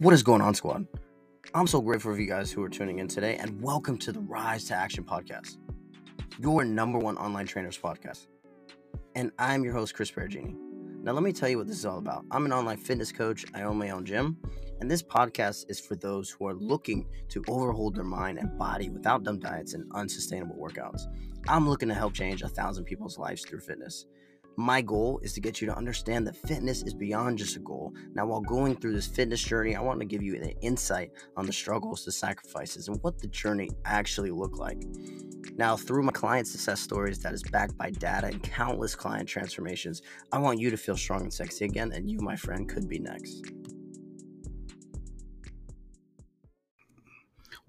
What is going on, squad? I'm so grateful for you guys who are tuning in today, and welcome to the Rise to Action podcast, your number one online trainers podcast. And I'm your host, Chris Peragine. Now, let me tell you what this is all about. I'm an online fitness coach, I own my own gym, and this podcast is for those who are looking to overhaul their mind and body without dumb diets and unsustainable workouts. I'm looking to help change a thousand people's lives through fitness. My goal is to get you to understand that fitness is beyond just a goal. Now, while going through this fitness journey, I want to give you an insight on the struggles, the sacrifices, and what the journey actually looked like. Now, through my client success stories that is backed by data and countless client transformations, I want you to feel strong and sexy again, and you, my friend, could be next.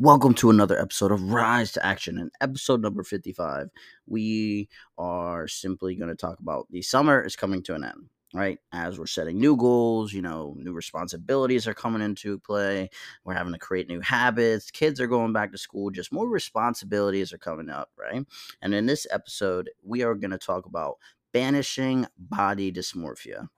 Welcome to another episode of Rise to Action, and episode number 55. We are simply going to talk about the summer is coming to an end, right? As we're setting new goals, you know, new responsibilities are coming into play. We're having to create new habits. Kids are going back to school, just more responsibilities are coming up, right? And in this episode, we are going to talk about banishing body dysmorphia.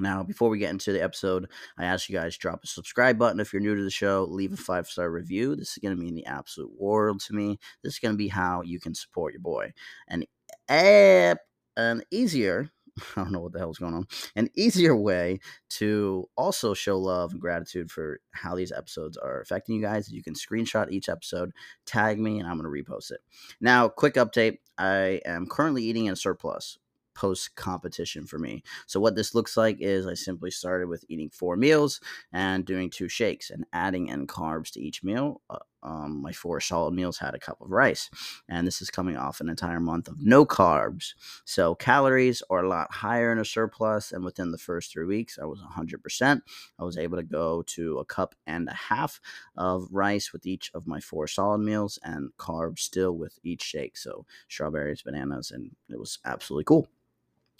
Now, before we get into the episode, I ask you guys drop a subscribe button if you're new to the show, leave a five star review. This is going to mean the absolute world to me. This is going to be how you can support your boy. And app, an easier, I don't know what the hell's going on, an easier way to also show love and gratitude for how these episodes are affecting you guys. You can screenshot each episode, tag me, and I'm going to repost it. Now, quick update I am currently eating in a surplus post competition for me. So what this looks like is I simply started with eating four meals and doing two shakes and adding in carbs to each meal. Uh, um, my four solid meals had a cup of rice, and this is coming off an entire month of no carbs. So calories are a lot higher in a surplus, and within the first three weeks, I was 100%. I was able to go to a cup and a half of rice with each of my four solid meals, and carbs still with each shake. So strawberries, bananas, and it was absolutely cool.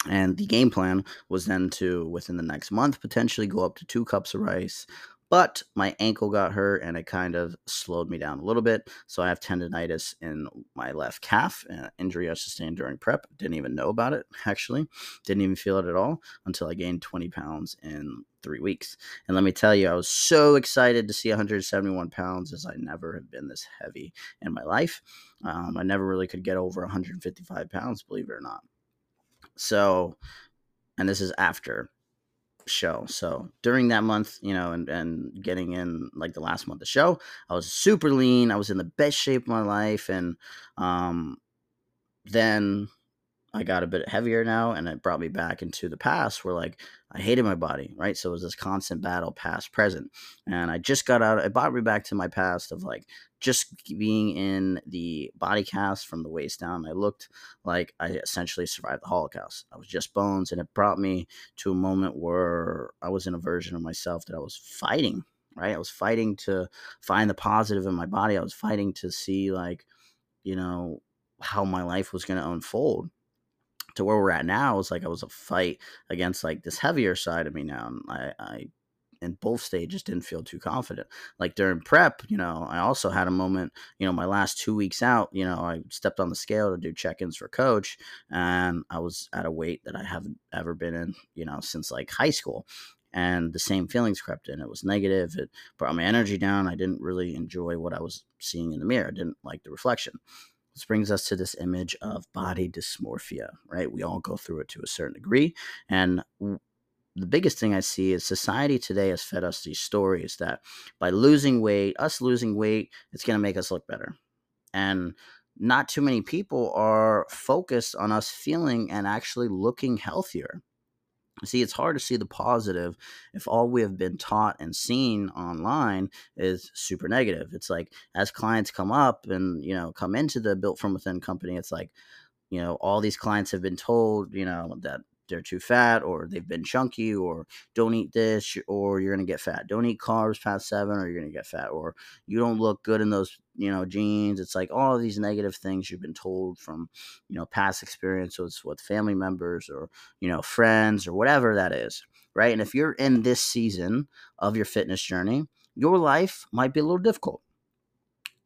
And the game plan was then to, within the next month, potentially go up to two cups of rice. But my ankle got hurt and it kind of slowed me down a little bit. So I have tendonitis in my left calf, an injury I sustained during prep. Didn't even know about it, actually. Didn't even feel it at all until I gained 20 pounds in three weeks. And let me tell you, I was so excited to see 171 pounds as I never have been this heavy in my life. Um, I never really could get over 155 pounds, believe it or not. So, and this is after show. So during that month, you know, and, and getting in like the last month of show, I was super lean. I was in the best shape of my life. And um, then I got a bit heavier now, and it brought me back into the past where like I hated my body, right? So it was this constant battle, past, present, and I just got out. It brought me back to my past of like just being in the body cast from the waist down. I looked like I essentially survived the Holocaust. I was just bones, and it brought me to a moment where I was in a version of myself that I was fighting. Right, I was fighting to find the positive in my body. I was fighting to see like, you know, how my life was going to unfold to where we're at now is like I was a fight against like this heavier side of me now. And I, I in both stages didn't feel too confident. Like during prep, you know, I also had a moment, you know, my last two weeks out, you know, I stepped on the scale to do check ins for coach and I was at a weight that I haven't ever been in, you know, since like high school. And the same feelings crept in. It was negative. It brought my energy down. I didn't really enjoy what I was seeing in the mirror. I didn't like the reflection. This brings us to this image of body dysmorphia, right? We all go through it to a certain degree. And the biggest thing I see is society today has fed us these stories that by losing weight, us losing weight, it's going to make us look better. And not too many people are focused on us feeling and actually looking healthier. See, it's hard to see the positive if all we have been taught and seen online is super negative. It's like as clients come up and, you know, come into the built from within company, it's like, you know, all these clients have been told, you know, that they're too fat or they've been chunky or don't eat this or you're going to get fat. Don't eat carbs past seven or you're going to get fat or you don't look good in those, you know, jeans. It's like all these negative things you've been told from, you know, past experiences with family members or, you know, friends or whatever that is. Right. And if you're in this season of your fitness journey, your life might be a little difficult.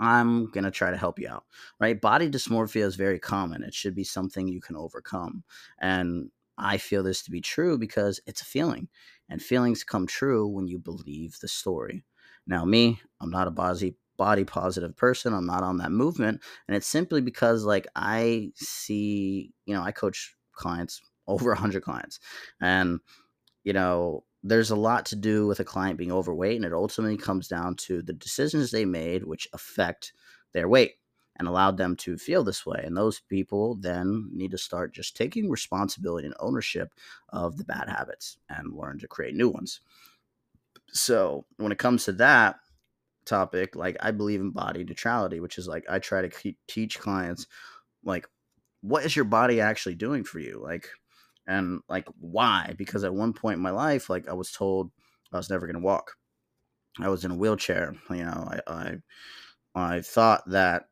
I'm going to try to help you out, right? Body dysmorphia is very common. It should be something you can overcome. And I feel this to be true because it's a feeling. and feelings come true when you believe the story. Now, me, I'm not a body body positive person. I'm not on that movement, and it's simply because like I see, you know, I coach clients over 100 clients and you know there's a lot to do with a client being overweight and it ultimately comes down to the decisions they made which affect their weight and allowed them to feel this way. And those people then need to start just taking responsibility and ownership of the bad habits and learn to create new ones. So, when it comes to that topic, like I believe in body neutrality, which is like I try to keep, teach clients, like, what is your body actually doing for you? Like, and like, why? Because at one point in my life, like, I was told I was never going to walk. I was in a wheelchair. You know, I, I, I thought that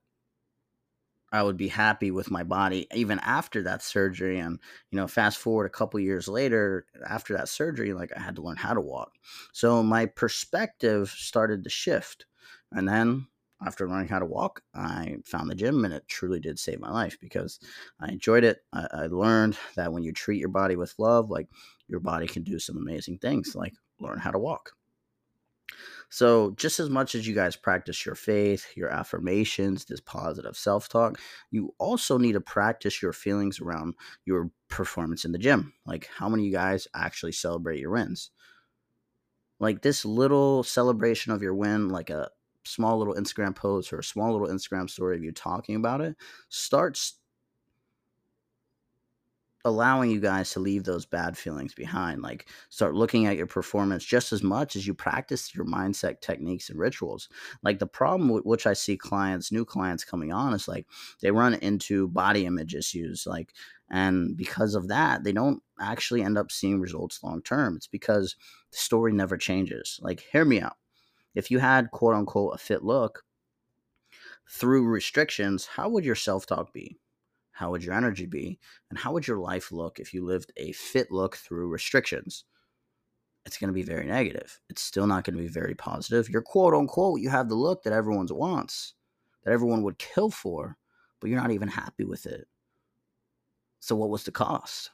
I would be happy with my body even after that surgery. And, you know, fast forward a couple years later, after that surgery, like I had to learn how to walk. So my perspective started to shift. And then after learning how to walk, I found the gym and it truly did save my life because I enjoyed it. I, I learned that when you treat your body with love, like your body can do some amazing things, like learn how to walk. So, just as much as you guys practice your faith, your affirmations, this positive self talk, you also need to practice your feelings around your performance in the gym. Like, how many of you guys actually celebrate your wins? Like, this little celebration of your win, like a small little Instagram post or a small little Instagram story of you talking about it, starts allowing you guys to leave those bad feelings behind. Like start looking at your performance just as much as you practice your mindset techniques and rituals. Like the problem with which I see clients, new clients coming on is like they run into body image issues. Like, and because of that, they don't actually end up seeing results long term. It's because the story never changes. Like, hear me out. If you had quote unquote a fit look through restrictions, how would your self talk be? How would your energy be? And how would your life look if you lived a fit look through restrictions? It's going to be very negative. It's still not going to be very positive. You're quote unquote, you have the look that everyone wants, that everyone would kill for, but you're not even happy with it. So, what was the cost?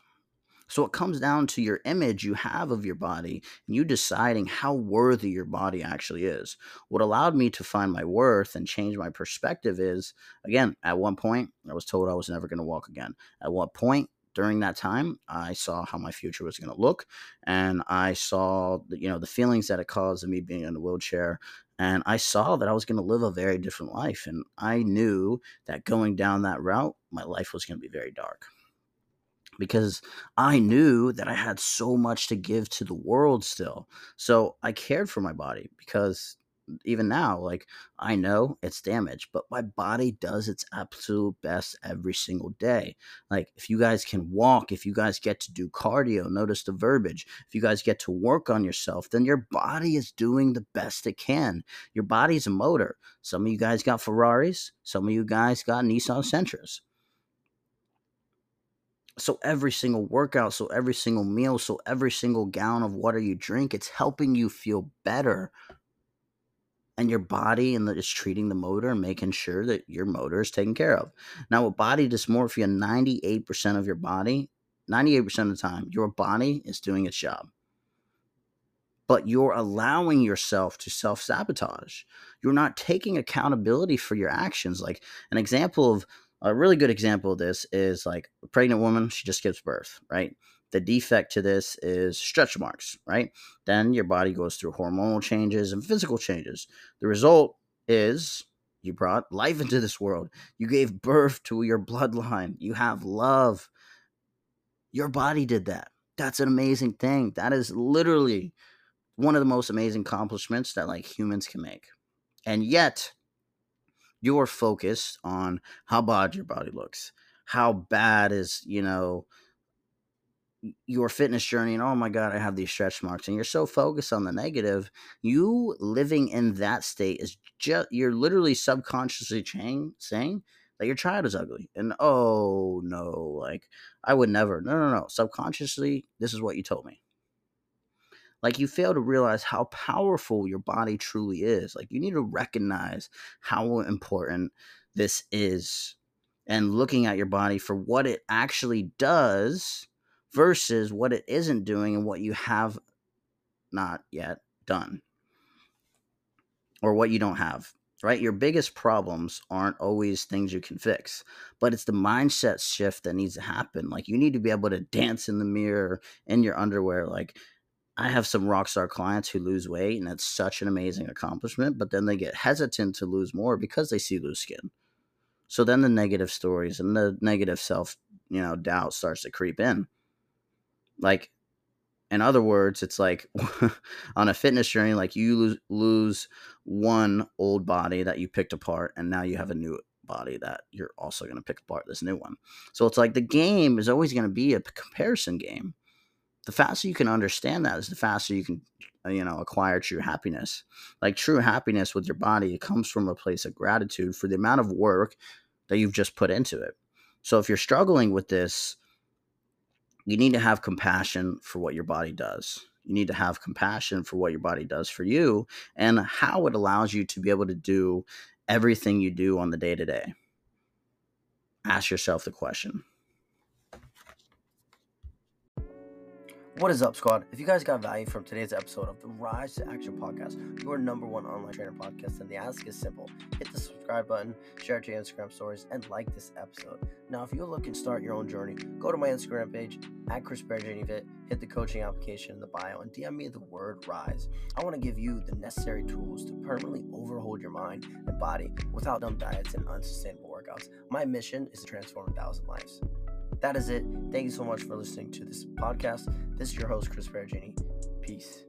So it comes down to your image you have of your body and you deciding how worthy your body actually is. What allowed me to find my worth and change my perspective is again, at one point, I was told I was never going to walk again. At what point, during that time i saw how my future was going to look and i saw the, you know the feelings that it caused of me being in a wheelchair and i saw that i was going to live a very different life and i knew that going down that route my life was going to be very dark because I knew that I had so much to give to the world still. So I cared for my body because even now, like I know it's damaged, but my body does its absolute best every single day. Like if you guys can walk, if you guys get to do cardio, notice the verbiage. If you guys get to work on yourself, then your body is doing the best it can. Your body's a motor. Some of you guys got Ferraris, some of you guys got Nissan Sentras so every single workout, so every single meal, so every single gallon of water you drink, it's helping you feel better. And your body and is treating the motor and making sure that your motor is taken care of. Now, with body dysmorphia, 98% of your body, 98% of the time, your body is doing its job. But you're allowing yourself to self sabotage. You're not taking accountability for your actions. Like an example of a really good example of this is like a pregnant woman, she just gives birth, right? The defect to this is stretch marks, right? Then your body goes through hormonal changes and physical changes. The result is you brought life into this world. You gave birth to your bloodline. You have love. Your body did that. That's an amazing thing. That is literally one of the most amazing accomplishments that like humans can make. And yet, you're focused on how bad your body looks, how bad is, you know, your fitness journey and oh my god i have these stretch marks and you're so focused on the negative you living in that state is just you're literally subconsciously saying that your child is ugly and oh no like i would never no no no subconsciously this is what you told me like you fail to realize how powerful your body truly is. Like you need to recognize how important this is and looking at your body for what it actually does versus what it isn't doing and what you have not yet done or what you don't have right? Your biggest problems aren't always things you can fix, but it's the mindset shift that needs to happen. Like you need to be able to dance in the mirror in your underwear. Like I have some rock star clients who lose weight, and that's such an amazing accomplishment, but then they get hesitant to lose more because they see loose skin. So then the negative stories and the negative self, you know, doubt starts to creep in. Like in other words, it's like on a fitness journey, like you lose, lose one old body that you picked apart, and now you have a new body that you're also going to pick apart this new one. So it's like the game is always going to be a comparison game. The faster you can understand that is the faster you can, uh, you know, acquire true happiness. Like true happiness with your body, it comes from a place of gratitude for the amount of work that you've just put into it. So if you're struggling with this, you need to have compassion for what your body does. You need to have compassion for what your body does for you and how it allows you to be able to do everything you do on the day to day. Ask yourself the question What is up, squad? If you guys got value from today's episode of the Rise to Action podcast, your number one online trainer podcast, then the ask is simple hit the subscribe button, share it to your Instagram stories, and like this episode. Now, if you're looking to start your own journey, go to my Instagram page at Chris Fit, hit the coaching application in the bio, and DM me the word rise. I want to give you the necessary tools to permanently overhaul your mind and body without dumb diets and unsustainable workouts. My mission is to transform a thousand lives. That is it. Thank you so much for listening to this podcast. This is your host, Chris Peragine. Peace.